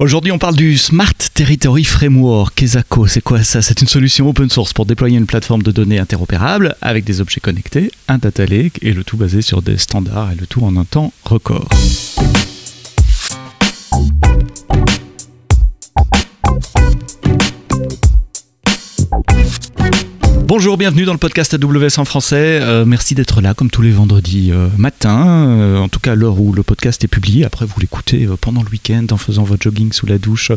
Aujourd'hui, on parle du Smart Territory Framework. Kesako, c'est quoi ça? C'est une solution open source pour déployer une plateforme de données interopérable avec des objets connectés, un data lake et le tout basé sur des standards et le tout en un temps record. Bonjour, bienvenue dans le podcast AWS en français. Euh, merci d'être là comme tous les vendredis euh, matin, euh, en tout cas l'heure où le podcast est publié. Après, vous l'écoutez pendant le week-end en faisant votre jogging sous la douche,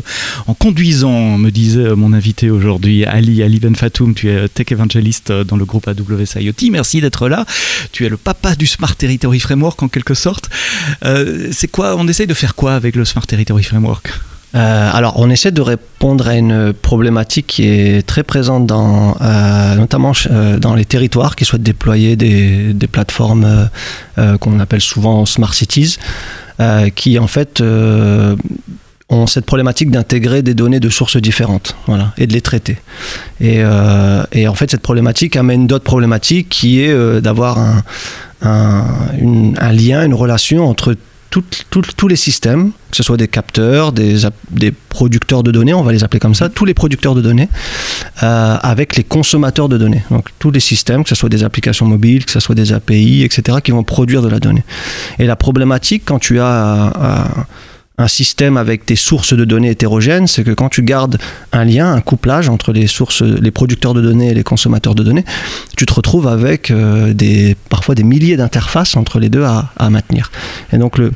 en conduisant, me disait mon invité aujourd'hui, Ali, Ali Ben Fatoum. Tu es tech evangelist dans le groupe AWS IoT. Merci d'être là. Tu es le papa du Smart Territory Framework en quelque sorte. C'est quoi On essaye de faire quoi avec le Smart Territory Framework? Euh, alors, on essaie de répondre à une problématique qui est très présente dans, euh, notamment euh, dans les territoires qui souhaitent déployer des, plateformes qu'on appelle souvent smart cities, qui en fait ont cette problématique d'intégrer des données de sources différentes, voilà, et de les traiter. Et, en fait, cette problématique amène d'autres problématiques, qui est d'avoir un lien, une relation entre tous les systèmes, que ce soit des capteurs, des, des, producteurs de données, on va les appeler comme ça, tous les producteurs de données, euh, avec les consommateurs de données. Donc tous les systèmes, que ce soit des applications mobiles, que ce soit des API, etc., qui vont produire de la donnée. Et la problématique, quand tu as... Euh, un système avec des sources de données hétérogènes, c'est que quand tu gardes un lien, un couplage entre les sources, les producteurs de données et les consommateurs de données, tu te retrouves avec euh, des, parfois des milliers d'interfaces entre les deux à, à maintenir. Et donc le,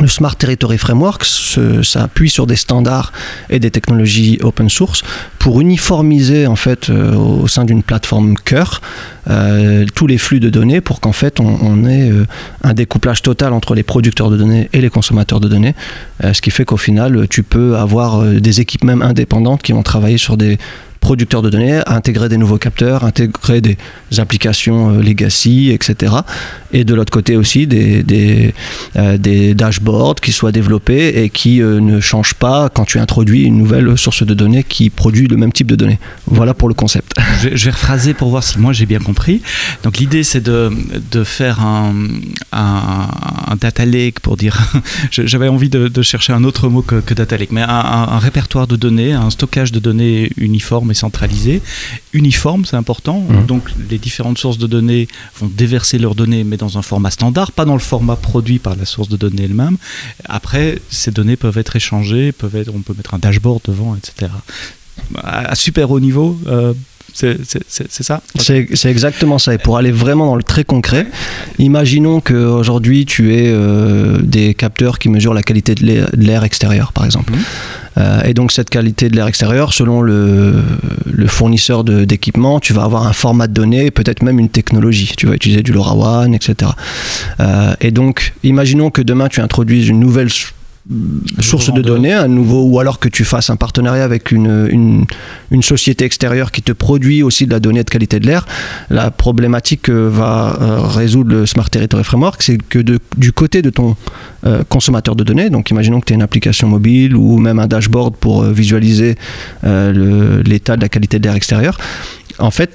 le Smart Territory Framework, ça appuie sur des standards et des technologies open source pour uniformiser en fait euh, au sein d'une plateforme cœur euh, tous les flux de données pour qu'en fait on, ait euh, un découplage total entre les producteurs de données et les consommateurs de données, ce qui fait qu'au final tu peux avoir des équipes même indépendantes qui vont travailler sur des producteurs de données, intégrer des nouveaux capteurs, intégrer des applications euh, legacy, etc. Et de l'autre côté aussi des, des, euh, des, dashboards qui soient développés et qui euh, ne changent pas quand tu introduis une nouvelle source de données qui produit le même type de données. Voilà pour le concept. Je, vais rephraser pour voir si moi j'ai bien compris. Donc l'idée c'est de, de, faire un, un, data lake pour dire, j'avais envie de, chercher un autre mot que, data lake, mais un répertoire de données, un stockage de données uniforme centralisé, uniforme, c'est important. Mmh. Donc les différentes sources de données vont déverser leurs données, mais dans un format standard, pas dans le format produit par la source de données elle-même. Après, ces données peuvent être échangées, peuvent être, on peut mettre un dashboard devant, etc. À super haut niveau, euh, c'est ça C'est exactement ça. Et pour aller vraiment dans le très concret, imaginons qu'aujourd'hui tu aies euh, des capteurs qui mesurent la qualité de l'air extérieur, par exemple. Mmh. Euh, et donc cette qualité de l'air extérieur, selon le, le fournisseur d'équipement, tu vas avoir un format de données, peut-être même une technologie. Tu vas utiliser du LoRaWAN, etc. Euh, et donc, imaginons que demain tu introduises une nouvelle source de données, un nouveau, ou alors que tu fasses un partenariat avec une, une, une, société extérieure qui te produit aussi de la donnée de qualité de l'air. La problématique que va euh, résoudre le Smart Territory Framework, c'est que de, du côté de ton euh, consommateur de données, donc imaginons que tu as une application mobile ou même un dashboard pour euh, visualiser l'état de la qualité de l'air extérieur, en fait,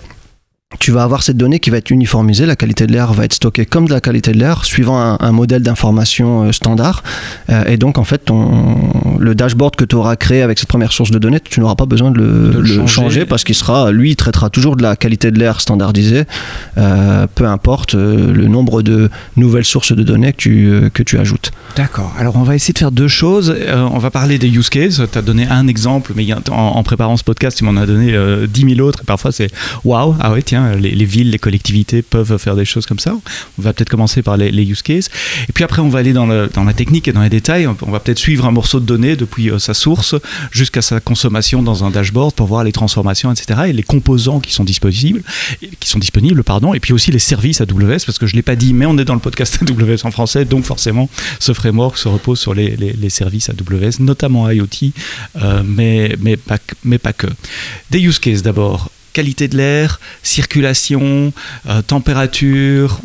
tu vas avoir cette donnée qui va être uniformisée, la qualité de l'air va être stockée comme de la qualité de l'air, suivant un, modèle d'information euh, standard. Euh, et donc, en fait, ton, le dashboard que tu auras créé avec cette première source de données, tu n'auras pas besoin de le, changer. parce qu'il sera, lui, il traitera toujours de la qualité de l'air standardisée, euh, peu importe le nombre de nouvelles sources de données que tu, que tu ajoutes. D'accord. Alors, on va essayer de faire deux choses. on va parler des use cases. Tu as donné un exemple, mais en, en, préparant ce podcast, tu m'en as donné dix 10 000 autres. Et parfois, c'est waouh, ah ouais, tiens les, villes, les collectivités peuvent faire des choses comme ça. On va peut-être commencer par les, use cases. Et puis après, on va aller dans, la technique et dans les détails. On va peut-être suivre un morceau de données depuis euh, sa source jusqu'à sa consommation dans un dashboard pour voir les transformations, etc. Et les composants qui sont disponibles, qui sont disponibles, pardon. Et puis aussi les services AWS, parce que je ne l'ai pas dit, mais on est dans le podcast AWS en français, donc forcément, ce framework se repose sur les, les, services AWS, notamment IoT, euh, mais, mais, pas, mais pas que. Des use cases d'abord. Qualité de l'air, circulation, euh, température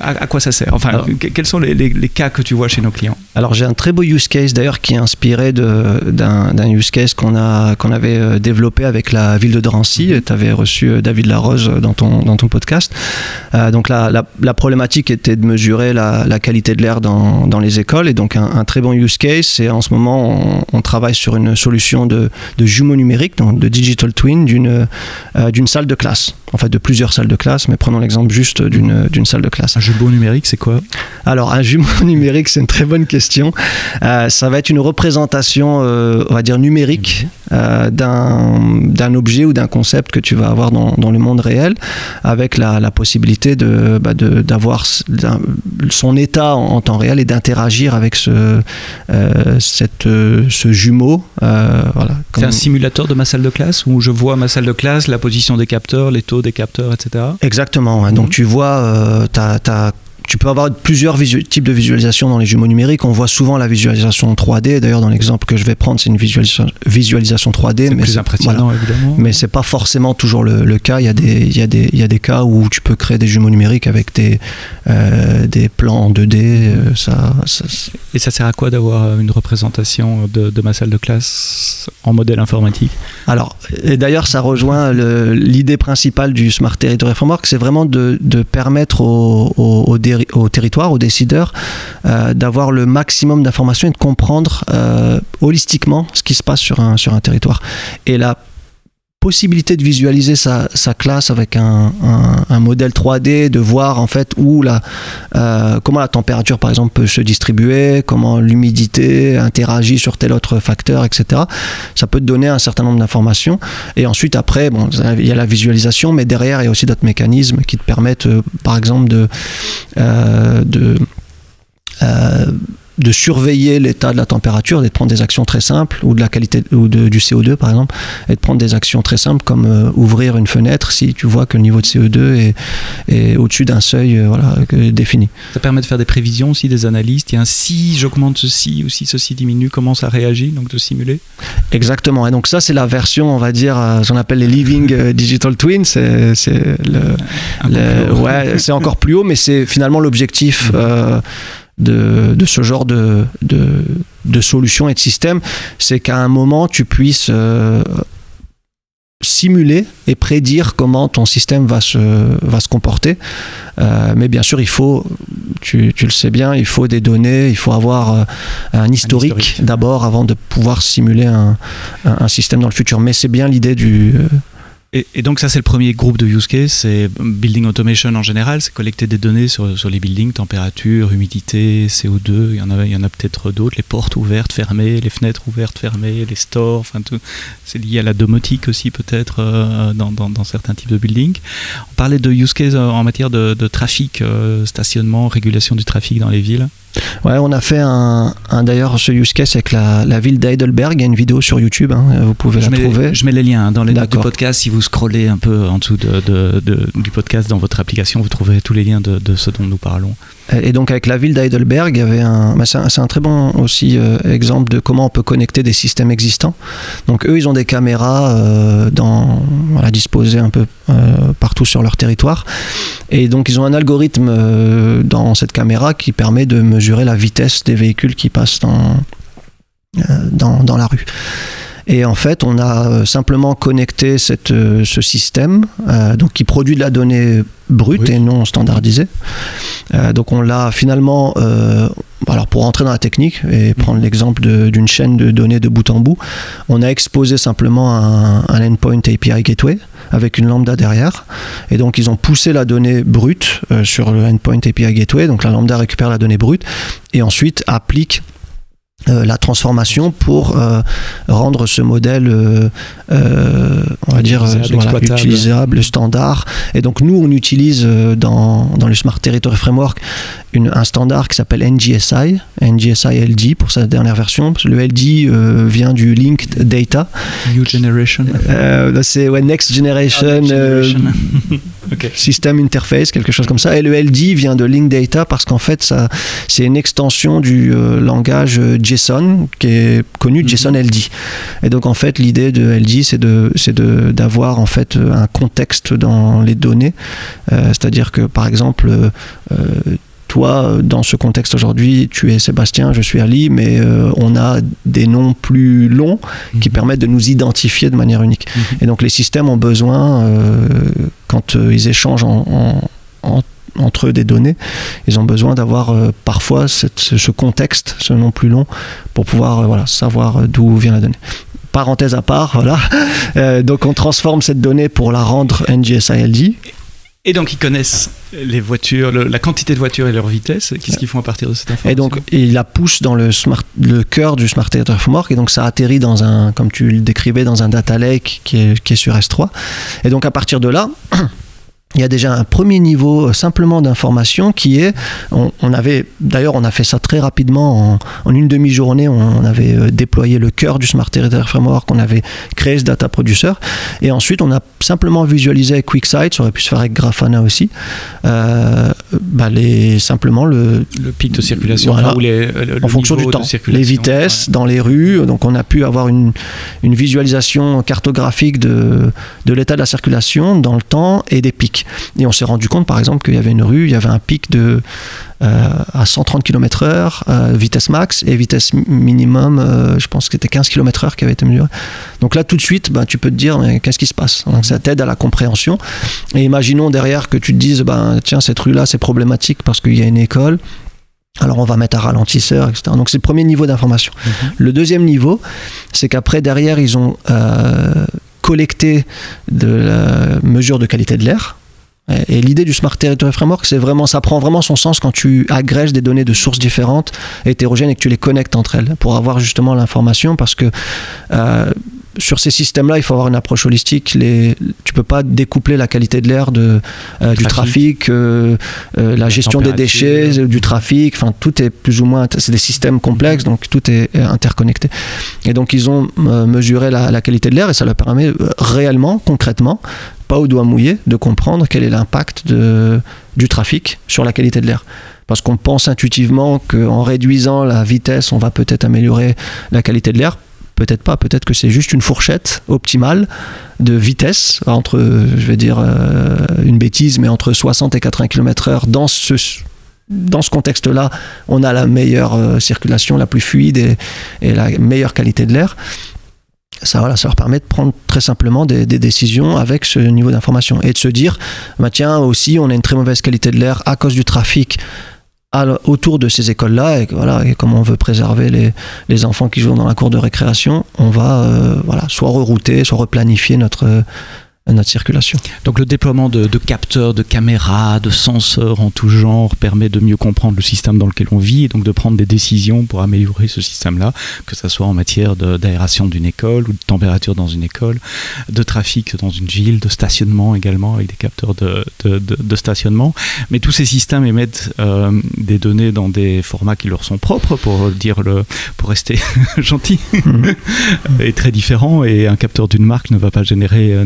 à, quoi ça sert? Enfin, quels sont les, cas que tu vois chez nos clients? Alors, j'ai un très beau use case d'ailleurs qui est inspiré d'un use case qu'on qu'on avait euh, développé avec la ville de Drancy. Mhm. Tu avais reçu euh, David Larose dans ton, dans ton podcast. donc, la, la, problématique était de mesurer la, la qualité de l'air dans, dans, les écoles. Et donc, un, très bon use case, c'est en ce moment, on, travaille sur une solution de, de jumeaux numériques, donc de digital twin, d'une d'une salle de classe. En fait, de plusieurs salles de classe, mais prenons l'exemple juste d'une salle de classe. Un jumeau numérique, c'est quoi? Alors, un jumeau numérique, c'est une très bonne question. Euh, ça va être une représentation, euh, on va dire, numérique euh, d'un objet ou d'un concept que tu vas avoir dans, dans le monde réel, avec la, la possibilité bah, d'avoir de, son état en, temps réel et d'interagir avec ce, cette, ce jumeau. voilà, C'est un simulateur de ma salle de classe où je vois ma salle de classe, la position des capteurs, les taux des capteurs, etc. Exactement. Donc mhm. tu vois, tu as tu peux avoir plusieurs types de visualisation dans les jumeaux numériques. On voit souvent la visualisation 3D. D'ailleurs, dans l'exemple que je vais prendre, c'est une visualisation, visualisation 3D. C'est plus impressionnant, évidemment. Mais c'est pas forcément toujours le, cas. Il y, a des, il, y a des, il y a des cas où tu peux créer des jumeaux numériques avec des, euh, des plans en 2D. Euh, ça, Et ça sert à quoi d'avoir une représentation de, de, ma salle de classe en modèle informatique? Alors, et d'ailleurs, ça rejoint l'idée principale du Smart Territory Framework, c'est vraiment de, de permettre aux, aux, aux au territoire, aux décideurs, euh, d'avoir le maximum d'informations et de comprendre euh, holistiquement ce qui se passe sur un, sur un territoire. Et la possibilité de visualiser sa, classe avec un, modèle 3D, de voir en fait où la, euh, comment la température par exemple peut se distribuer, comment l'humidité interagit sur tel autre facteur, etc. Ça peut te donner un certain nombre d'informations. Et ensuite après, bon, il y a la visualisation, mais derrière il y a aussi d'autres mécanismes qui te permettent euh, par exemple de, euh, de de surveiller l'état de la température, de prendre des actions très simples, ou de la qualité ou de, du CO2 par exemple, et de prendre des actions très simples comme euh, ouvrir une fenêtre si tu vois que le niveau de CO2 est, est au-dessus d'un seuil euh, voilà, défini. Ça permet de faire des prévisions aussi, des analyses. Un si j'augmente ceci ou si ceci diminue, comment ça réagit, donc de simuler Exactement. Et donc ça, c'est la version, on va dire, euh, ce qu'on appelle les living digital twins. C'est le, le ouais, c'est encore plus haut, mais c'est finalement l'objectif. Mmh de, de ce genre de, de, de solutions et de systèmes, c'est qu'à un moment, tu puisses euh, simuler et prédire comment ton système va se, va se comporter. Euh, mais bien sûr, il faut, tu, tu, le sais bien, il faut des données, il faut avoir euh, un historique, d'abord avant de pouvoir simuler un, un, système dans le futur. Mais c'est bien l'idée du, et, donc ça c'est le premier groupe de use case, c'est building automation en général, c'est collecter des données sur, sur, les buildings, température, humidité, CO2, il y en a, il y en a peut-être d'autres, les portes ouvertes, fermées, les fenêtres ouvertes, fermées, les stores, enfin tout. C'est lié à la domotique aussi peut-être euh, dans, dans, certains types de buildings. On parlait de use case en matière de, de trafic, euh, stationnement, régulation du trafic dans les villes. Ouais, on a fait un, d'ailleurs ce use case avec la, la ville d'Heidelberg. Il y a une vidéo sur YouTube, hein, vous pouvez la trouver. Je mets les liens hein, dans les notes du podcast. Si vous scrollez un peu en dessous de, du podcast dans votre application, vous trouverez tous les liens de, ce dont nous parlons. Et donc avec la ville d'Heidelberg, il y avait un, bah, c'est un, très bon aussi euh, exemple de comment on peut connecter des systèmes existants. Donc eux, ils ont des caméras euh, dans, voilà, disposées un peu euh, partout sur leur territoire, et donc ils ont un algorithme dans cette caméra qui permet de mesurer la vitesse des véhicules qui passent dans, dans, dans la rue. Et en fait, on a euh, simplement connecté cette, euh, ce système euh, donc qui produit de la donnée brute et non standardisée. donc on l'a finalement, alors pour entrer dans la technique et prendre mhm. l'exemple d'une chaîne de données de bout en bout, on a exposé simplement un, un, endpoint API gateway avec une lambda derrière. Et donc ils ont poussé la donnée brute sur le endpoint API gateway. Donc la lambda récupère la donnée brute et ensuite applique euh, la transformation pour euh, rendre ce modèle, euh, on va dire, utilisable, standard. Et donc nous, on utilise dans, dans le Smart Territory Framework une, un standard qui s'appelle NGSI, NGSI LD pour sa dernière version. le LD vient du Linked Data. New Generation. c'est Next Generation. Système interface, quelque chose comme ça. Et le LD vient de Link Data parce qu'en fait, ça, c'est une extension du euh, langage JSON qui est connu, mhm. JSON LD. Et donc en fait, l'idée de LD, c'est de, c'est de, d'avoir en fait un contexte dans les données. Euh, c'est-à-dire que par exemple, euh, toi, dans ce contexte aujourd'hui, tu es Sébastien, je suis Ali, mais euh, on a des noms plus longs qui mhm. permettent de nous identifier de manière unique. Mhm. Et donc les systèmes ont besoin, euh, quand euh, ils échangent entre eux des données, ils ont besoin d'avoir parfois ce contexte, ce nom plus long, pour pouvoir voilà, savoir d'où vient la donnée parenthèse à part, voilà. donc on transforme cette donnée pour la rendre NGSILD. Et donc ils connaissent les voitures, la quantité de voitures et leur vitesse. Qu'est-ce qu'ils font à partir de cette information Et donc ils la poussent dans le, smart, le cœur du Smart Data Framework et donc ça atterrit dans un, comme tu le décrivais, dans un data lake qui est, qui est sur S3. Et donc à partir de là, il y a déjà un premier niveau euh, simplement d'information qui est, on, avait, d'ailleurs on a fait ça très rapidement, en, une demi-journée on, avait euh, déployé le cœur du Smart Territory Framework, on avait créé ce data producer, et ensuite on a simplement visualisé avec QuickSight, ça aurait pu se faire avec Grafana aussi, euh, bah les, simplement le, le pic de circulation, ou les, en fonction du temps, les vitesses dans les rues, donc on a pu avoir une, une visualisation cartographique de, de l'état de la circulation dans le temps et des pics. Et on s'est rendu compte, par exemple, qu'il y avait une rue, il y avait un pic de, euh, à 130 km/h, euh, vitesse max, et vitesse minimum, euh, je pense que c'était 15 km/h qui avait été mesuré. Donc là, tout de suite, ben, tu peux te dire, mais qu'est-ce qui se passe? Donc ça t'aide à la compréhension. Et imaginons derrière que tu te dises, ben, tiens, cette rue-là, c'est problématique parce qu'il y a une école. Alors on va mettre un ralentisseur, etc. Donc c'est le premier niveau d'information. Mhm. Le deuxième niveau, c'est qu'après, derrière, ils ont collecté de la mesure de qualité de l'air. Et l'idée du Smart Territory Framework, c'est vraiment, ça prend vraiment son sens quand tu agrèges des données de sources différentes, hétérogènes, et que tu les connectes entre elles pour avoir justement l'information, parce que euh, sur ces systèmes-là, il faut avoir une approche holistique. Les, tu peux pas découpler la qualité de l'air de euh, du trafic, euh, la gestion des déchets, du trafic. Enfin, tout est plus ou moins. C'est des systèmes complexes, donc tout est interconnecté. Et donc, ils ont mesuré la, la qualité de l'air et ça leur permet réellement, concrètement, au doigt mouillé de comprendre quel est l'impact du trafic sur la qualité de l'air. Parce qu'on pense intuitivement qu'en réduisant la vitesse, on va peut-être améliorer la qualité de l'air. Peut-être pas, peut-être que c'est juste une fourchette optimale de vitesse entre, je vais dire euh, une bêtise, mais entre 60 et 80 km/h dans ce, dans ce contexte-là, on a la meilleure euh, circulation, la plus fluide et, la meilleure qualité de l'air. Ça, ça leur permet de prendre très simplement des, décisions avec ce niveau d'information et de se dire, bah tiens, aussi, on a une très mauvaise qualité de l'air à cause du trafic autour de ces écoles-là, et, voilà, et comme on veut préserver les, les, enfants qui jouent dans la cour de récréation, on va euh, voilà, soit rerouter, soit replanifier notre, notre circulation. Donc le déploiement de, capteurs, de caméras, de senseurs en tout genre permet de mieux comprendre le système dans lequel on vit et donc de prendre des décisions pour améliorer ce système-là, que ce soit en matière d'aération d'une école ou de température dans une école, de trafic dans une ville, de stationnement également avec des capteurs de, de, stationnement. Mais tous ces systèmes émettent euh, des données dans des formats qui leur sont propres pour dire le, pour rester gentil mmh. et très différents et un capteur d'une marque ne va pas générer euh,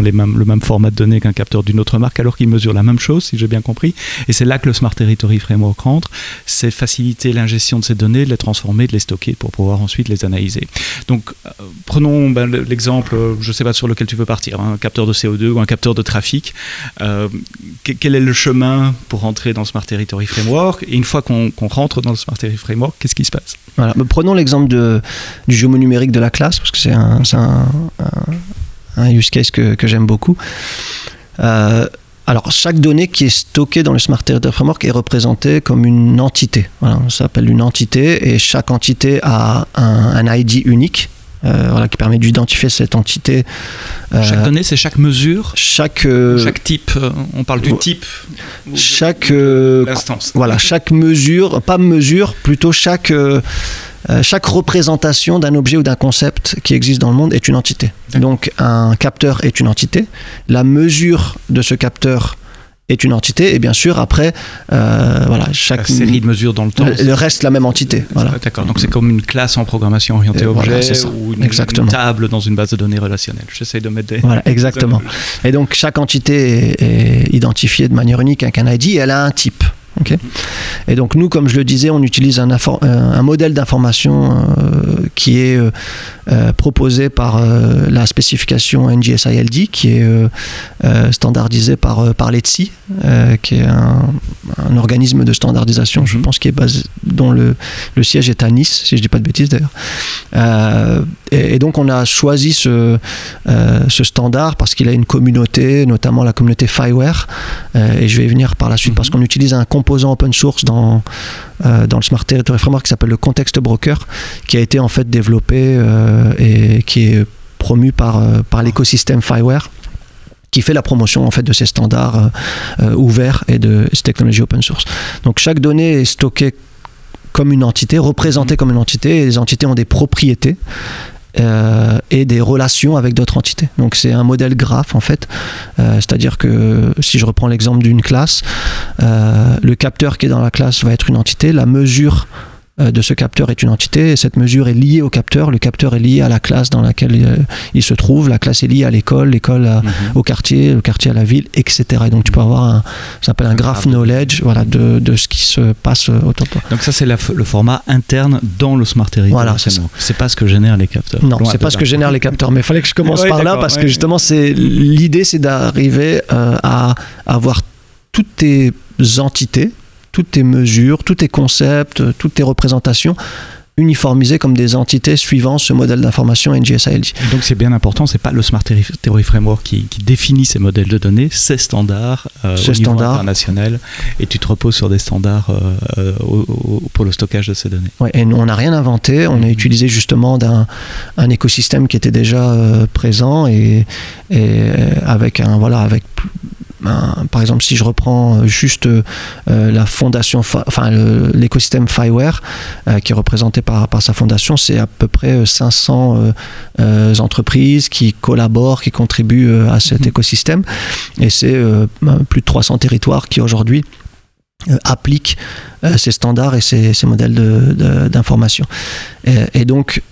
le même format de données qu'un capteur d'une autre marque, alors qu'il mesure la même chose, si j'ai bien compris. Et c'est là que le Smart Territory Framework rentre, c'est faciliter l'ingestion de ces données, de les transformer, de les stocker pour pouvoir ensuite les analyser. Donc, euh, prenons ben, l'exemple, euh, je ne sais pas sur lequel tu veux partir, hein, un capteur de CO2 ou un capteur de trafic. Euh, quel est le chemin pour rentrer dans le Smart Territory Framework? Et une fois qu'on rentre dans le Smart Territory Framework, qu'est-ce qui se passe? Voilà. Prenons l'exemple du jumeau numérique de la classe, parce que c'est un use case que, j'aime beaucoup. Euh, alors, chaque donnée qui est stockée dans le Smart Territory Framework est représentée comme une entité. Voilà, ça s'appelle une entité et chaque entité a un, ID unique. Euh, voilà, qui permet d'identifier cette entité. Euh, chaque donnée, c'est chaque mesure Chaque, chaque type, on parle du type Chaque. L'instance. Voilà, chaque mesure, pas mesure, plutôt chaque euh, chaque représentation d'un objet ou d'un concept qui existe dans le monde est une entité. Donc un capteur est une entité. La mesure de ce capteur est une entité. Et bien sûr après euh, voilà chaque série de mesures dans le temps le, reste la même entité. voilà. d'accord. Donc c'est comme une classe en programmation orientée objet ou une, table dans une base de données relationnelle. J'essaie de mettre des voilà exactement. et donc chaque entité est, identifiée de manière unique avec un ID et elle a un type et donc nous, comme je le disais, on utilise un, euh, un modèle d'information euh, qui est euh, proposé par la spécification NGSILD, qui est standardisée par, par l'ETSI, qui est un, un, organisme de standardisation, je mhm. pense, qui est basé, dont le, le, siège est à Nice, si je ne dis pas de bêtises d'ailleurs. Et, donc on a choisi ce, ce standard parce qu'il a une communauté, notamment la communauté Fireware, et je vais y venir par la suite, mhm. parce qu'on utilise un composant open source dans, euh, dans le Smart Territory Framework qui s'appelle le Context Broker, qui a été en fait développé euh, et qui est promu par, euh, par l'écosystème Fireware qui fait la promotion en fait de ces standards ouverts et de ces technologies open source. Donc chaque donnée est stockée comme une entité, représentée mm-hmm. comme une entité, et les entités ont des propriétés. Euh, et des relations avec d'autres entités. Donc c'est un modèle graphe en fait. Euh, c'est-à-dire que si je reprends l'exemple d'une classe, euh, le capteur qui est dans la classe va être une entité, la mesure de ce capteur est une entité et cette mesure est liée au capteur. Le capteur est lié à la classe dans laquelle euh, il, se trouve. La classe est liée à l'école, l'école mhm. au quartier, le quartier à la ville, etc. Et donc tu peux avoir un, ça s'appelle un graph knowledge voilà, de, de, ce qui se passe euh, autour de toi. Donc ça c'est le format interne dans le smart territory. Voilà, c'est pas ce que génèrent les capteurs. Non, c'est pas ce que génèrent les capteurs. Mais il fallait que je commence par là parce que justement c'est l'idée c'est d'arriver à avoir toutes tes entités toutes tes mesures, tous tes concepts, toutes tes représentations uniformisées comme des entités suivant ce modèle d'information NGSILD. Donc c'est bien important, c'est pas le Smart Theory Framework qui, définit ces modèles de données, c'est standard euh, au niveau international et tu te reposes sur des standards euh, euh, pour le stockage de ces données. Ouais, et on n'a rien inventé, on a utilisé justement d'un un écosystème qui était déjà présent et, et, avec un voilà avec par exemple, si je reprends juste euh, la fondation, enfin l'écosystème Fireware, euh, qui est représenté par, par sa fondation, c'est à peu près 500 euh, entreprises qui collaborent, qui contribuent à cet mhm. écosystème. Et c'est plus de 300 territoires qui aujourd'hui appliquent ces standards et ces, ces modèles d'information. Et, donc,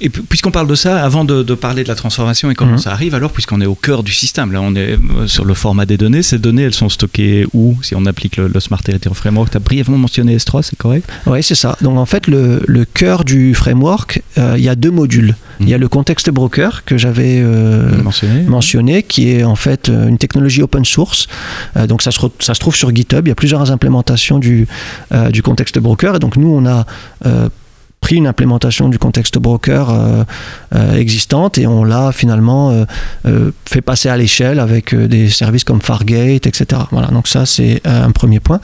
et puisqu'on parle de ça, avant de, parler de la transformation et comment mhm. ça arrive, alors puisqu'on est au cœur du système, là on est euh, sur le format des données, ces données elles sont stockées où Si on applique le, Smart Territory Framework, tu as brièvement mentionné S3, c'est correct? Oui, c'est ça. Donc en fait, le, le cœur du framework, euh, il y a deux modules. Il y a mhm. le contexte broker que j'avais euh, mentionné, qui est en fait une technologie open source. donc ça se, ça se trouve sur GitHub. Il y a plusieurs implémentations du, du contexte broker. Et donc nous, on a pris une implémentation du contexte broker euh, euh, existante et on l'a finalement euh, fait passer à l'échelle avec des services comme Fargate, etc. Voilà, donc ça c'est un premier point.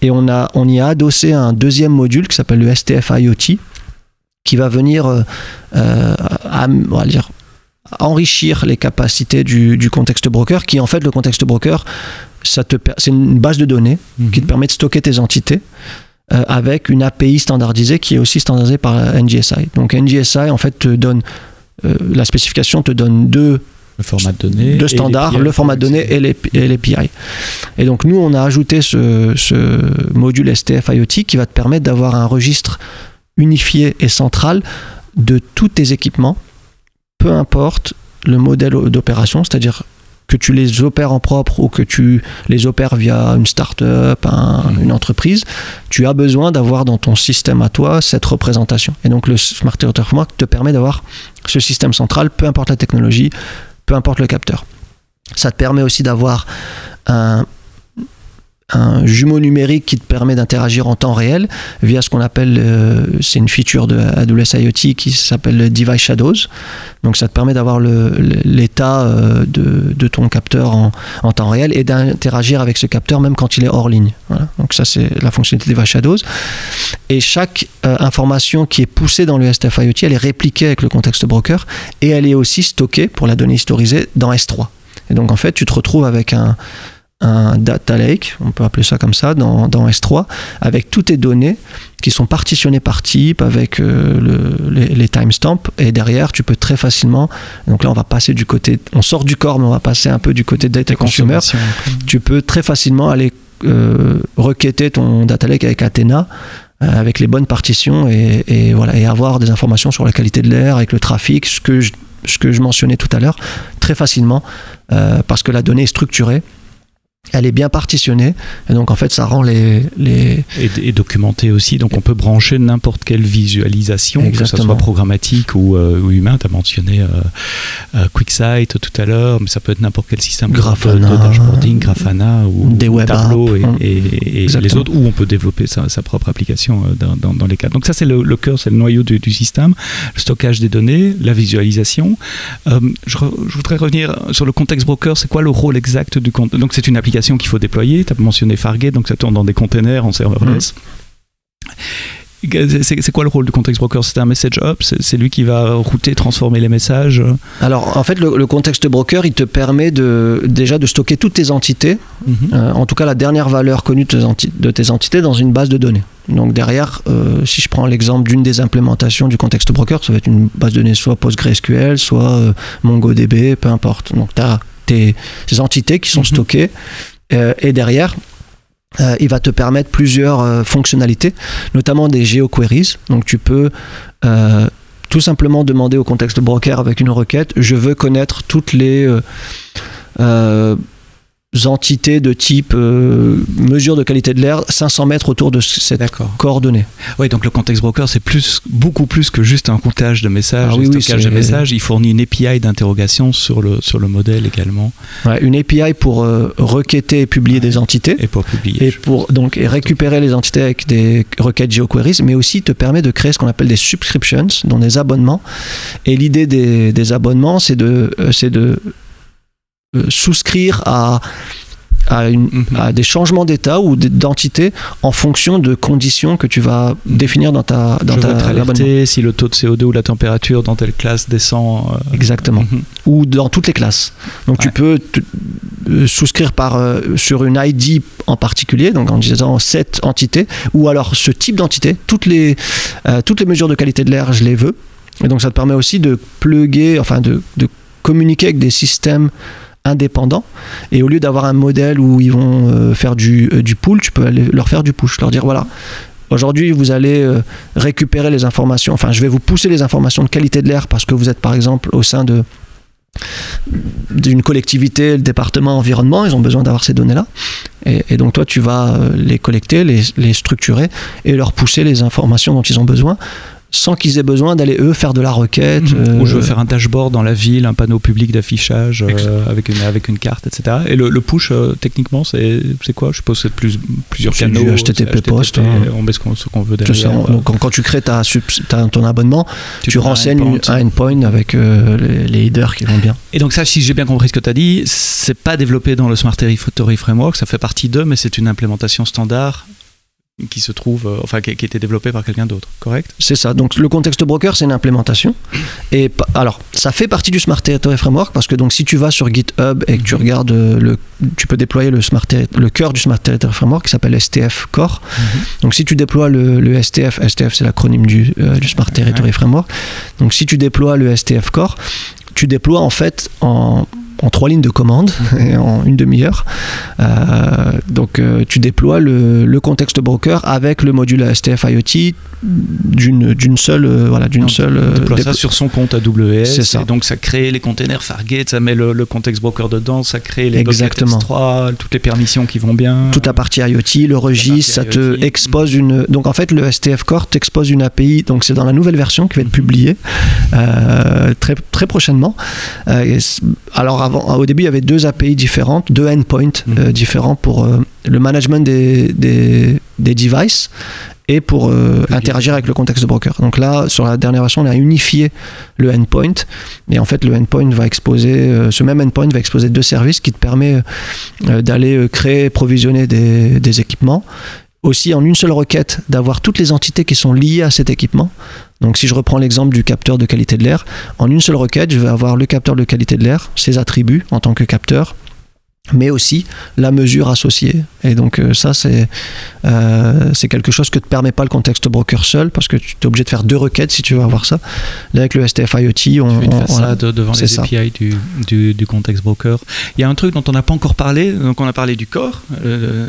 Et on, a, on y a adossé un deuxième module qui s'appelle le STF IoT qui va venir dire, enrichir les capacités du, contexte broker, qui en fait le contexte broker, c'est une base de données qui te permet de stocker tes entités. Euh, avec une API standardisée qui est aussi standardisée par NGSI. Donc NGSI en fait te donne euh, la spécification te donne deux le format de données, deux standards, le format de données et l'API. Et donc nous on a ajouté ce, ce module STF IoT qui va te permettre d'avoir un registre unifié et central de tous tes équipements, peu importe le modèle d'opération, c'est-à-dire que tu les opères en propre ou que tu les opères via une start-up, mmh. une entreprise, tu as besoin d'avoir dans ton système à toi cette représentation. Et donc le Smart Territory Framework te permet d'avoir ce système central, peu importe la technologie, peu importe le capteur. Ça te permet aussi d'avoir un un jumeau numérique qui te permet d'interagir en temps réel via ce qu'on appelle, euh, c'est une feature de AWS IoT qui s'appelle Device Shadows. Donc ça te permet d'avoir l'état euh, de, ton capteur en, en temps réel et d'interagir avec ce capteur même quand il est hors ligne. Voilà. Donc ça c'est la fonctionnalité Device Shadows. Et chaque euh, information qui est poussée dans le STF IoT, elle est répliquée avec le contexte broker et elle est aussi stockée pour la donnée historisée dans S3. Et donc en fait tu te retrouves avec un un data lake, on peut appeler ça comme ça, dans, dans S3, avec toutes tes données qui sont partitionnées par type, avec euh, le- les, les timestamps, et derrière, tu peux très facilement, donc là, on va passer du côté, on sort du corps, mais on va passer un peu du côté data consumer, tu peux très facilement aller euh, requêter ton data lake avec Athena euh, avec les bonnes partitions et, et voilà et avoir des informations sur la qualité de l'air avec le trafic ce que je, ce que je mentionnais tout à l'heure très facilement euh, parce que la donnée est structurée elle est bien partitionnée et donc en fait ça rend les, les Et, et documenté aussi, donc on peut brancher n'importe quelle visualisation, que ce soit programmatique ou, euh, ou humain. Tu as mentionné euh, euh, QuickSight tout à l'heure, mais ça peut être n'importe quel système Grafana. de, dashboarding, Grafana ou, Des ou web Tableau apps. et, et- et les autres, où on peut développer sa, sa propre application euh, dans, dans- dans les cas. Donc ça c'est le, le cœur, c'est le noyau du, du système, le stockage des données, la visualisation. Euh, je, voudrais revenir sur le contexte broker. C'est quoi le rôle exact du contexte Donc c'est une application qu'il faut déployer. Tu as mentionné Fargate, donc ça tourne dans des containers en serverless. C'est c'est quoi le rôle du context broker? C'est un message hub C'est lui qui va router, transformer les messages? Alors en fait le, le contexte broker il te permet de déjà de stocker toutes tes entités Mhm. Euh, en tout cas la dernière valeur connue de tes, enti- de tes entités dans une base de données. Donc derrière, euh, si je prends l'exemple d'une des implémentations du contexte broker, ça va être une base de données soit PostgreSQL, soit euh, MongoDB, peu importe. Donc tu as tes, entités qui sont Mhm. stockées euh, et derrière, euh, il va te permettre plusieurs euh, fonctionnalités, notamment des geoqueries. Donc tu peux tout simplement demander au contexte broker avec une requête, je veux connaître toutes les... entités de type euh, mesure de qualité de l'air 500 mètres autour de cette coordonnée. Oui, donc le context broker, c'est plus, beaucoup plus que juste un comptage de messages, Ah un oui, oui, stockage de messages. Il fournit une API d'interrogation sur le, sur le modèle également Ouais, une API pour euh, requêter et publier des entités. et pour publier. Et pour donc et récupérer les entités avec des requêtes geoqueries, mais aussi te permet de créer ce qu'on appelle des subscriptions, donc des abonnements. Et l'idée des, des abonnements, c'est de, euh, c'est de souscrire à, à, une, Mhm. à des changements d'état ou d'entité en fonction de conditions que tu vas définir dans ta dans Je ta alerté si le taux de CO2 ou la température dans telle classe descend. euh, Exactement. mhm. ou dans toutes les classes. Donc tu peux te- euh, souscrire par, euh, sur une ID en particulier, donc en disant cette entité, ou alors ce type d'entité, toutes les, euh, toutes les mesures de qualité de l'air, je les veux. Et donc ça te permet aussi de plugger, enfin de, de communiquer avec des systèmes indépendants et au lieu d'avoir un modèle où ils vont euh, faire du, euh, du tu peux aller leur faire du push leur dire voilà Aujourd'hui, vous allez euh, récupérer les informations, enfin, je vais vous pousser les informations de qualité de l'air parce que vous êtes par exemple au sein de, d'une collectivité, le département environnement, ils ont besoin d'avoir ces données-là. Et, donc toi, tu vas les collecter, les structurer et leur pousser les informations dont ils ont besoin sans qu'ils aient besoin d'aller eux faire de la requête. Ou je veux euh, faire un dashboard dans la ville, un panneau public d'affichage euh, avec, une, avec une carte, etc. Et le, le push, euh, techniquement, c'est c'est quoi? Je suppose que c'est plus, plusieurs C'est canaux. du HTTP post, hein. On met ce qu'on veut derrière. on- donc quand, quand tu crées ta, ta- ton abonnement, tu, un renseignes endpoint. un endpoint avec euh, les, les headers qui vont bien. Et donc ça, si j'ai bien compris ce que tu as dit, c'est pas développé dans le Smart Territory Framework, ça fait partie d'eux, mais c'est une implémentation standard qui se trouve, euh, enfin qui, a été développée par quelqu'un d'autre, correct? C'est ça. Donc le contexte broker, c'est une implémentation. Et alors, ça fait partie du Smart Territory Framework parce que donc si tu vas sur GitHub et que tu regardes euh, le, tu peux déployer le Smart le cœur du Smart Territory Framework qui s'appelle STF Core. Donc si tu déploies le, le STF, STF c'est l'acronyme du, euh, du Smart Territory Framework. Donc si tu déploies le STF Core, tu déploies en fait en en trois lignes de commande et en une demi-heure. Euh, donc euh, tu déploies le, le contexte broker avec le module STF IoT d'une d'une seule euh, voilà d'une Donc, seule euh, déploie ça sur son compte AWS. C'est ça. Et donc ça crée les containers Fargate, ça met le, le contexte broker dedans, ça crée les Exactement. buckets S3, toutes les permissions qui vont bien. toute la partie IoT, le registre, ça te expose une. Donc en fait, le STF Core t'expose une API. Donc c'est dans la nouvelle version qui va être publiée très très prochainement. Alors avant, au début, il y avait deux API différentes, deux endpoints euh, Mhm. différents pour euh, le management des, des, des devices et pour euh, interagir avec le contexte broker. Donc là, sur la dernière version, on a unifié le endpoint. Et en fait, le endpoint va exposer, euh, ce même endpoint va exposer deux services qui te permet euh, d'aller euh, créer, provisionner des, des équipements. Aussi, en une seule requête, d'avoir toutes les entités qui sont liées à cet équipement. Donc, si je reprends l'exemple du capteur de qualité de l'air, en une seule requête, je vais avoir le capteur de qualité de l'air, ses attributs en tant que capteur, mais aussi la mesure associée. Et donc euh, ça, c'est euh, quelque chose que ne te permet pas le contexte broker seul, parce que tu es obligé de faire deux requêtes si tu veux avoir ça. Là, avec le STF IoT, on... Tu on, ça devant les API du, du, du, contexte broker. Il y a un truc dont on n'a pas encore parlé, donc on a parlé du corps, euh,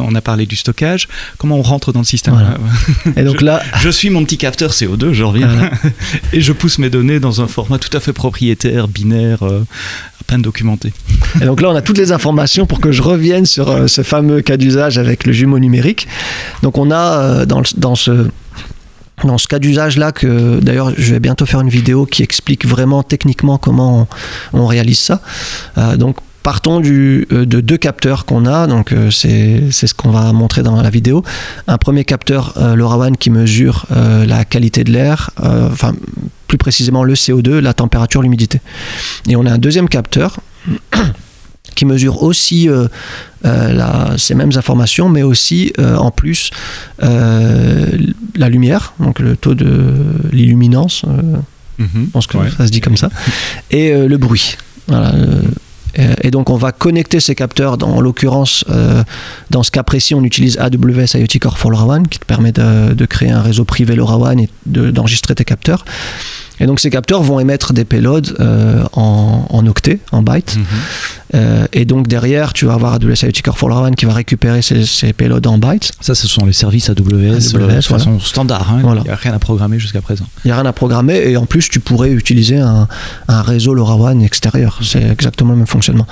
on a parlé du stockage, comment on rentre dans le système. Et donc je, là... Je suis mon petit capteur CO2, je reviens, et je pousse mes données dans un format tout à fait propriétaire, binaire, peine documenté. Et donc là, on a toutes les informations pour que je revienne sur euh, ce fameux cas d'usage avec le jumeau numérique. Donc on a euh, dans, ce dans ce cas d'usage-là, que d'ailleurs je vais bientôt faire une vidéo qui explique vraiment techniquement comment on, réalise ça. Euh, donc partons du, de deux capteurs qu'on a, donc c'est ce qu'on va montrer dans la vidéo. Un premier capteur LoRaWAN qui mesure la qualité de l'air, enfin plus précisément le CO2, la température, l'humidité. Et on a un deuxième capteur qui mesure aussi euh, euh, ces mêmes informations, mais aussi euh, en plus la lumière, donc le taux de l'illuminance, mhm. je pense que ça se dit comme ça, et le bruit. Voilà, et donc on va connecter ces capteurs, dans, en l'occurrence, dans ce cas précis, on utilise AWS IoT Core for LoRaWAN, qui te permet de, créer un réseau privé LoRaWAN et d'enregistrer tes capteurs. Et donc ces capteurs vont émettre des payloads euh, en, octets, en bytes. Mhm. Euh, et donc derrière, tu vas avoir AWS IoT Core for LoRaWAN qui va récupérer ces, ces, payloads en bytes. Ça, ce sont les services AWS, AWS euh, de façon standard. Hein. Il n'y a rien à programmer jusqu'à présent. Il n'y a rien à programmer et en plus, tu pourrais utiliser un, un réseau LoRaWAN extérieur. C'est exactement le même fonctionnement.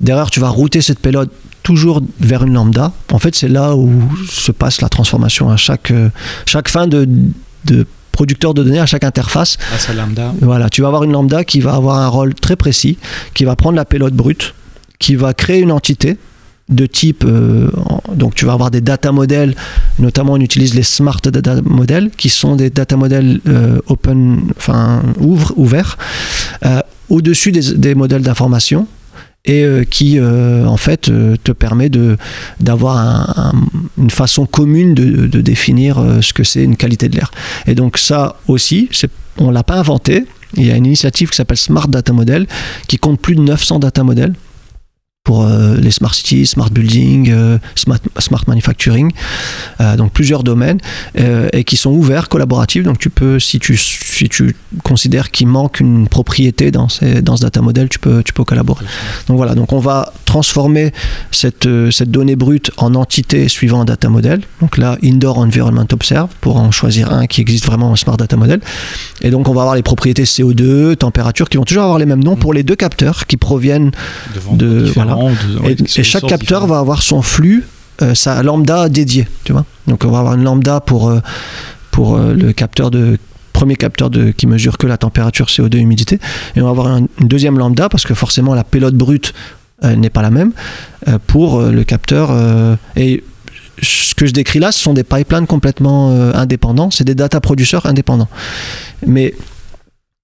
Derrière, tu vas router cette payload toujours vers une lambda. En fait, c'est là où se passe la transformation. À chaque, chaque fin de, de producteur de données à chaque interface. Lambda. Voilà, tu vas avoir une lambda qui va avoir un rôle très précis, qui va prendre la payload brute, qui va créer une entité de type euh, donc tu vas avoir des data models notamment on utilise les smart data models qui sont des data models euh, open enfin ouvre, ouverts euh, au-dessus des, des modèles d'information et euh, qui euh, en fait euh, te permet de d'avoir une façon commune de, de définir ce que c'est une qualité de l'air. Et donc ça aussi, on l'a pas inventé. Il y a une initiative qui s'appelle Smart Data Model qui compte plus de 900 data models pour euh, les smart cities, smart building, euh, smart, smart, manufacturing, euh, donc plusieurs domaines et qui sont ouverts, collaboratifs. Donc tu peux, si tu, si tu considères qu'il manque une propriété dans, ces, dans ce data model, tu peux, tu peux collaborer. Donc voilà, donc on va transformer cette, cette donnée brute en entité suivant un data model. Donc là, Indoor Environment Observe pour en choisir un qui existe vraiment en smart data model. Et donc on va avoir les propriétés CO2, température qui vont toujours avoir les mêmes noms pour les deux capteurs qui proviennent de, voilà, et, chaque capteur va avoir son flux, euh, sa lambda dédiée, tu vois. Donc on va avoir une lambda pour, euh, pour euh, le capteur de premier capteur de, qui mesure que la température, CO2, humidité, et on va avoir une deuxième lambda parce que forcément la pélote brute n'est pas la même pour le capteur et ce que je décris là, ce sont des pipelines complètement indépendants, c'est des data producers indépendants. Mais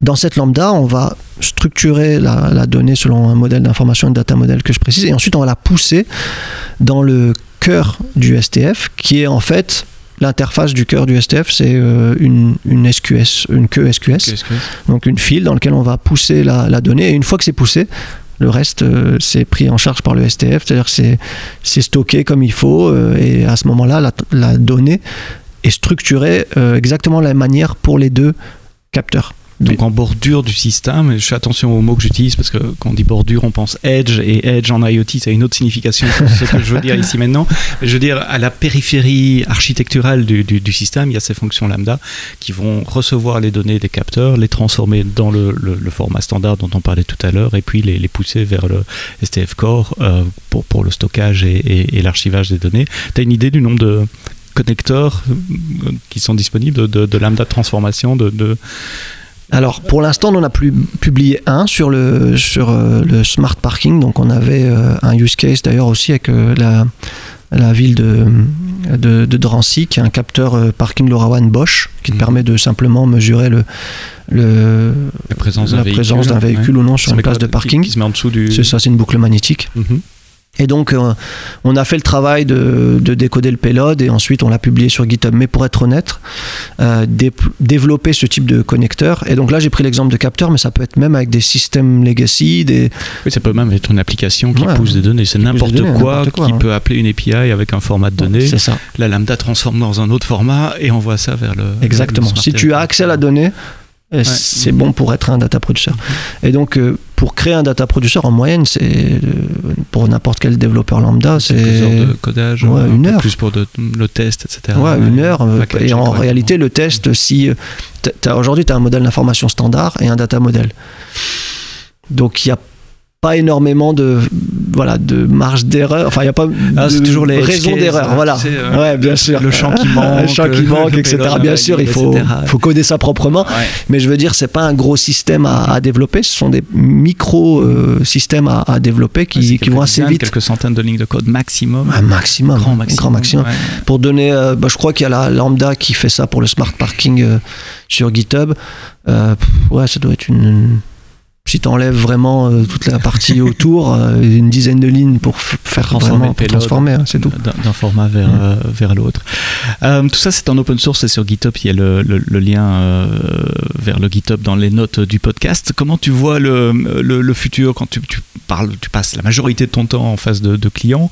dans cette lambda, on va structurer la, donnée selon un modèle d'information, un data model que je précise, et ensuite on va la pousser dans le cœur du STF, qui est en fait l'interface du cœur du STF, c'est euh, une, une, SQS, une queue SQS, donc une file dans laquelle on va pousser la, donnée, et une fois que c'est poussé, le reste, euh, c'est pris en charge par le STF, c'est-à-dire c'est stocké comme il faut, euh, et à ce moment-là, la, la, donnée est structurée exactement de la même manière pour les deux capteurs. Donc en bordure du système, je fais attention aux mots que j'utilise parce que quand on dit bordure, on pense edge et edge en IoT, ça a une autre signification que ce que je veux dire ici maintenant. Je veux dire, à la périphérie architecturale du, du, système, il y a ces fonctions lambda qui vont recevoir les données des capteurs, les transformer dans le, le, format standard dont on parlait tout à l'heure et puis les, les, pousser vers le STF Core euh, pour, pour, le stockage et, et, et l'archivage des données. Tu as une idée du nombre de connecteurs euh, qui sont disponibles de, de, lambda de transformation de, de alors pour l'instant, on en a plus publié un sur le, sur, euh, le smart parking. Donc on avait euh, un use case d'ailleurs aussi avec euh, la, la ville de, de, Drancy qui a un capteur parking LoRaWAN Bosch qui te mhm. permet de simplement mesurer le, le la présence d'un véhicule, véhicule, ou non sur une place de parking. Qui, se met en dessous du... C'est ça, c'est une boucle magnétique. Mhm. Et donc, euh, on a fait le travail de, de, décoder le payload et ensuite on l'a publié sur GitHub. Mais pour être honnête, euh, développer ce type de connecteur, et donc là j'ai pris l'exemple de capteur, mais ça peut être même avec des systèmes legacy. Des... Oui, ça peut même être une application qui pousse des données. C'est n'importe quoi, qui hein. peut appeler une API avec un format de données. c'est ça. La lambda transforme dans un autre format et envoie ça vers le. Exactement. si tu as accès à la donnée, c'est bon pour être un data producer. Et donc, euh, pour créer un data producer, en moyenne, c'est euh, pour n'importe quel développeur lambda, c'est heures de codage, une heure. Plus pour le test, etc. Ouais, une heure. Euh, et en réalité, le test, si aujourd'hui, tu as un modèle d'information standard et un data model. Donc, il y a pas énormément de voilà de marge d'erreur. Enfin il n'y a pas ah, de toujours les raison d'erreur voilà. euh, ouais bien sûr. le champ qui manque le champ qui manque etc bien sûr il faut faut coder ça proprement. Mais je veux dire c'est pas un gros système à, développer. Ce sont des micro euh, systèmes à, développer qui, qui vont assez vite. quelques centaines de lignes de code maximum. Un maximum. Grand maximum, grand maximum. pour donner euh, bah, je crois qu'il y a la lambda qui fait ça pour le smart parking sur GitHub. Ouais ça doit être une si tu enlèves vraiment euh, toute la partie autour, euh, une dizaine de lignes pour faire vraiment transformer, hein, c'est tout. D'un format vers, mm. euh, vers l'autre. tout ça, c'est en open source et sur GitHub, il y a le, le, lien vers le GitHub dans les notes du podcast. Comment tu vois le, le futur quand tu, tu, parles, tu passes la majorité de ton temps en face de, clients?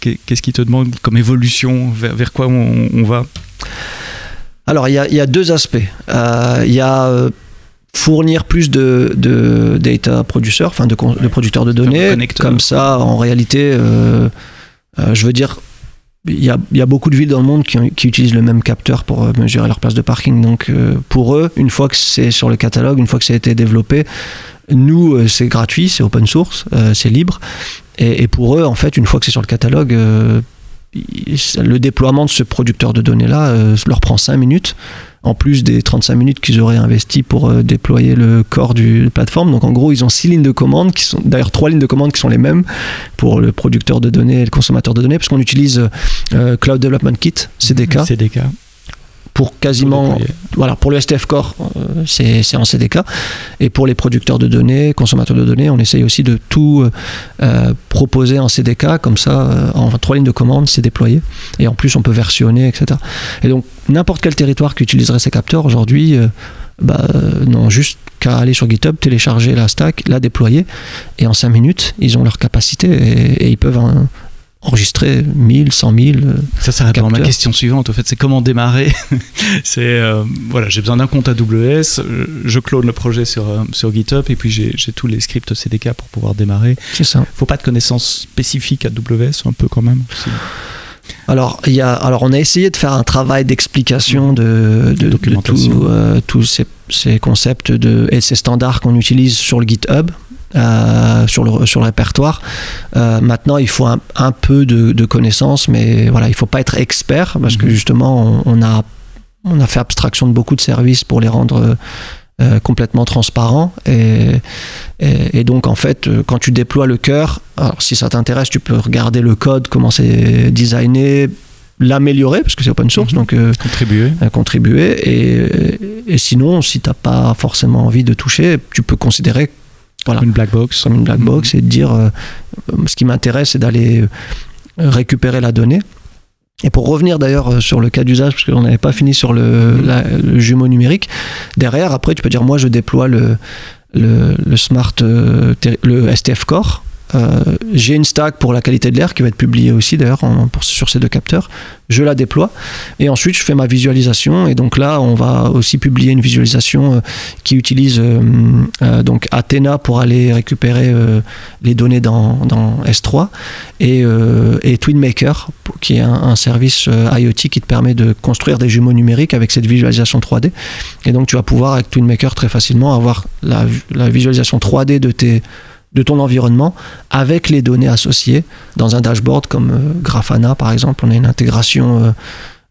Qu'est-ce qui te demande comme évolution? Vers, vers quoi on, on va? Alors, il y, a, il y, a, deux aspects. Il y a fournir plus de, de data producers, enfin de, de, producteurs de données. Comme ça, en réalité, euh, euh, je veux dire, il y, a, y, a, beaucoup de villes dans le monde qui, qui, utilisent le même capteur pour euh, mesurer leur place de parking. Donc pour eux, une fois que c'est sur le catalogue, une fois que ça a été développé, nous, c'est gratuit, c'est open source, c'est libre. Et, et, pour eux, en fait, une fois que c'est sur le catalogue, le déploiement de ce producteur de données-là leur prend 5 minutes en plus des 35 minutes qu'ils auraient investi pour euh, déployer le corps du plateforme. Donc en gros, ils ont six lignes de commande, qui sont d'ailleurs trois lignes de commande qui sont les mêmes pour le producteur de données et le consommateur de données, parce qu'on utilise euh, Cloud Development Kit, CDK. CDK pour quasiment voilà pour le STF Core euh, c'est en CDK et pour les producteurs de données consommateurs de données on essaye aussi de tout euh, proposer en CDK comme ça euh, en trois lignes de commande c'est déployé. Et en plus on peut versionner etc et donc n'importe quel territoire qui utiliserait ces capteurs aujourd'hui bah, non juste qu'à aller sur GitHub télécharger la stack la déployer. Et en 5 minutes ils ont leur capacité et, ils peuvent enregistrer 1000, 100 000. Ça, ça répond à ma question suivante. Au fait, c'est comment démarrer C'est euh, voilà, j'ai besoin d'un compte AWS, je clone le projet sur, euh, sur GitHub et puis j'ai tous les scripts CDK pour pouvoir démarrer. C'est ça. Faut pas de connaissances spécifiques AWS, un peu quand même. Alors, il y a, alors, on a essayé de faire un travail d'explication de, de, euh, tous ces, ces, concepts de, et ces standards qu'on utilise sur le GitHub. Euh, sur, le, sur le répertoire. Euh, maintenant, il faut un, un peu de, de, connaissances, mais voilà, il ne faut pas être expert parce que mhm. justement, on, a, on a fait abstraction de beaucoup de services pour les rendre euh, complètement transparents. Et, et, donc, en fait, quand tu déploies le cœur, alors si ça t'intéresse, tu peux regarder le code, comment c'est designé, l'améliorer parce que c'est open source, mhm. donc contribuer. contribuer. Et, et sinon, si tu n'as pas forcément envie de toucher, tu peux considérer voilà. Une black box. Comme une black box et de dire euh, ce qui m'intéresse, c'est d'aller euh, récupérer la donnée. Et pour revenir d'ailleurs euh, sur le cas d'usage, parce qu'on n'avait pas fini sur le, le, jumeau numérique, derrière, après, tu peux dire moi je déploie le, le, le smart, le STF Core, j'ai une stack pour la qualité de l'air qui va être publiée aussi d'ailleurs sur ces deux capteurs. Je la déploie. Et ensuite je fais ma visualisation. Et donc là on va aussi publier une visualisation euh, qui utilise euh, donc Athena pour aller récupérer les données dans, dans S3 et, et, TwinMaker qui est un, service IoT qui te permet de construire des jumeaux numériques avec cette visualisation 3D et donc tu vas pouvoir avec TwinMaker très facilement avoir la, la visualisation 3D de tes de ton environnement avec les données associées dans un dashboard comme euh, Grafana par exemple. On a une intégration euh,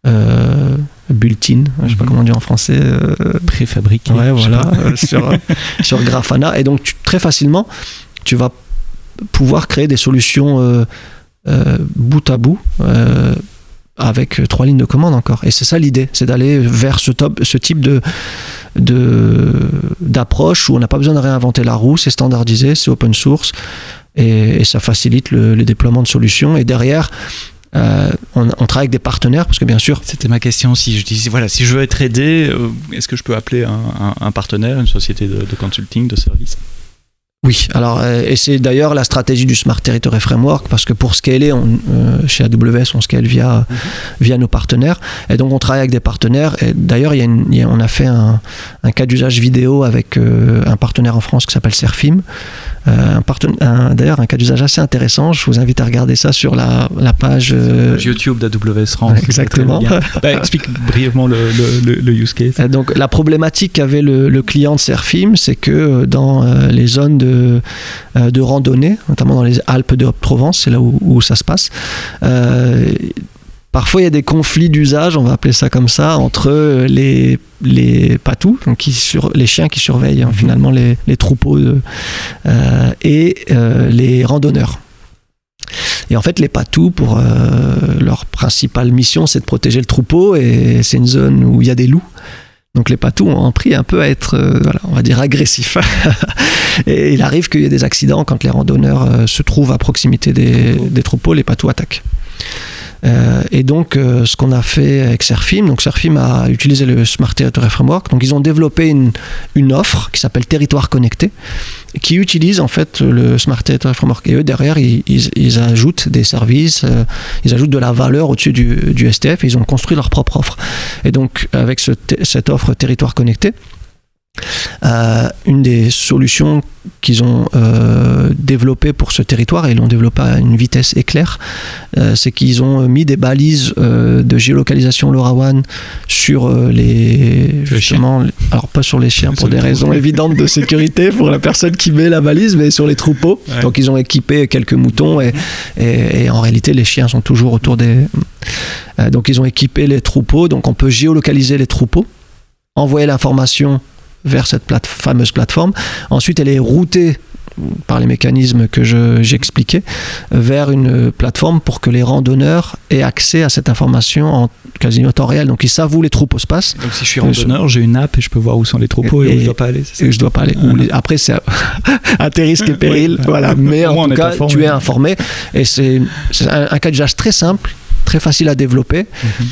euh built-in, je sais pas mhm. comment dire en français. Euh, Préfabriquée. Ouais, voilà, sur, sur, Grafana. Et donc très facilement, tu vas pouvoir créer des solutions bout à bout avec trois lignes de commande encore. Et c'est ça l'idée, c'est d'aller vers ce type de, d'approche où on n'a pas besoin de réinventer la roue, c'est standardisé, c'est open source. et, ça facilite le, déploiement de solutions. Et derrière, euh, on, travaille avec des partenaires parce que bien sûr. C'était ma question aussi. Je disais voilà, si je veux être aidé, euh, est-ce que je peux appeler un, partenaire, une société de, de consulting, de service oui, alors euh, et c'est d'ailleurs la stratégie du Smart Territory Framework parce que pour scaler, on, euh, chez AWS, on scale via, mhm. via nos partenaires et donc on travaille avec des partenaires. Et d'ailleurs, il y a on a fait un, un cas d'usage vidéo avec euh, un partenaire en France qui s'appelle Serfim. un d'ailleurs, un cas d'usage assez intéressant. Je vous invite à regarder ça sur la, la page YouTube d'AWS France. Exactement. Bah, explique brièvement le, le, le, use case. donc la problématique qu'avait le, client de Serfim, c'est que dans les zones de euh, de, randonnée, notamment dans les Alpes de Provence, c'est là où, ça se passe. Euh, parfois, il y a des conflits d'usage, on va appeler ça comme ça, entre les, les patous, donc qui sur, les chiens qui surveillent hein, finalement les, troupeaux, euh, et les randonneurs. Et en fait, les patous, pour leur principale mission, c'est de protéger le troupeau, et c'est une zone où il y a des loups. Donc les patous ont appris un peu à être, euh, on va dire, agressifs. et il arrive qu'il y ait des accidents quand les randonneurs euh, se trouvent à proximité des troupeaux, les patous attaquent. Euh, et donc, euh, ce qu'on a fait avec Serfim, donc Serfim a utilisé le Smart Territory Framework. Donc, ils ont développé une, offre qui s'appelle Territoire Connecté, qui utilise en fait le Smart Territory Framework. Et eux, derrière, ils, ils, ajoutent des services, euh, ils ajoutent de la valeur au-dessus du, STF et ils ont construit leur propre offre. Et donc, avec ce, cette offre Territoire Connecté, euh, une des solutions qu'ils ont euh, développées pour ce territoire, et ils l'ont développé à une vitesse éclair, euh, c'est qu'ils ont mis des balises de géolocalisation LoRaWAN sur les. Justement, alors pas sur les chiens pour des raisons évidentes de sécurité pour la personne qui met la balise, mais sur les troupeaux. Donc ils ont équipé quelques moutons et, et, en réalité les chiens sont toujours autour des. donc ils ont équipé les troupeaux, donc on peut géolocaliser les troupeaux, envoyer l'information vers cette plate fameuse plateforme. Ensuite, elle est routée par les mécanismes que j'expliquais, vers une plateforme pour que les randonneurs aient accès à cette information en quasiment temps réel. Donc ils savent où les troupeaux se passent. Donc si je suis randonneur, j'ai une app et je peux voir où sont les troupeaux et, où je dois pas aller. Et je dois pas aller. après c'est à tes risques et périls. voilà. Mais en tout cas, tu es informé. Et c'est un, cas d'usage très simple, très facile à développer. Mhm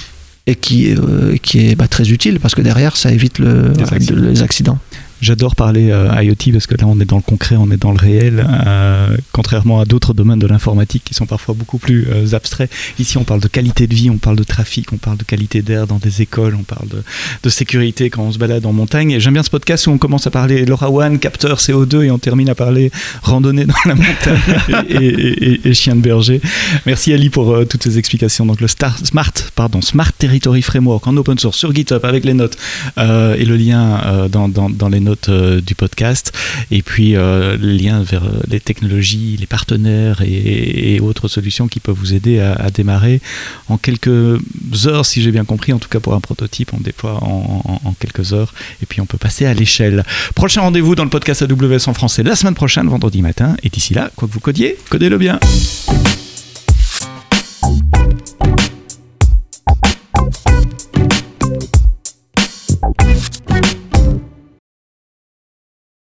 et qui, euh, qui est bah, très utile parce que derrière ça évite le, les accidents. J'adore parler euh, IoT parce que là on est dans le concret, on est dans le réel, euh, contrairement à d'autres domaines de l'informatique qui sont parfois beaucoup plus euh, abstraits. Ici on parle de qualité de vie, on parle de trafic, on parle de qualité d'air dans des écoles, on parle de, sécurité quand on se balade en montagne. J'aime bien ce podcast où on commence à parler LoRaWAN, capteur CO2 et on termine à parler randonnée dans la montagne et, et, chien de berger. Merci Ali pour toutes ces explications. Donc le Star, Smart, pardon, Smart Territory Framework en open source sur GitHub avec les notes et le lien dans, dans, dans les notes euh, du podcast. Et puis euh, le lien vers euh, les technologies, les partenaires et, autres solutions qui peuvent vous aider à, démarrer en quelques heures, si j'ai bien compris. En tout cas, pour un prototype, on déploie en, quelques heures. Et puis on peut passer à l'échelle. Prochain rendez-vous dans le podcast AWS en français la semaine prochaine, vendredi matin. Et d'ici là, quoi que vous codiez, codez-le bien.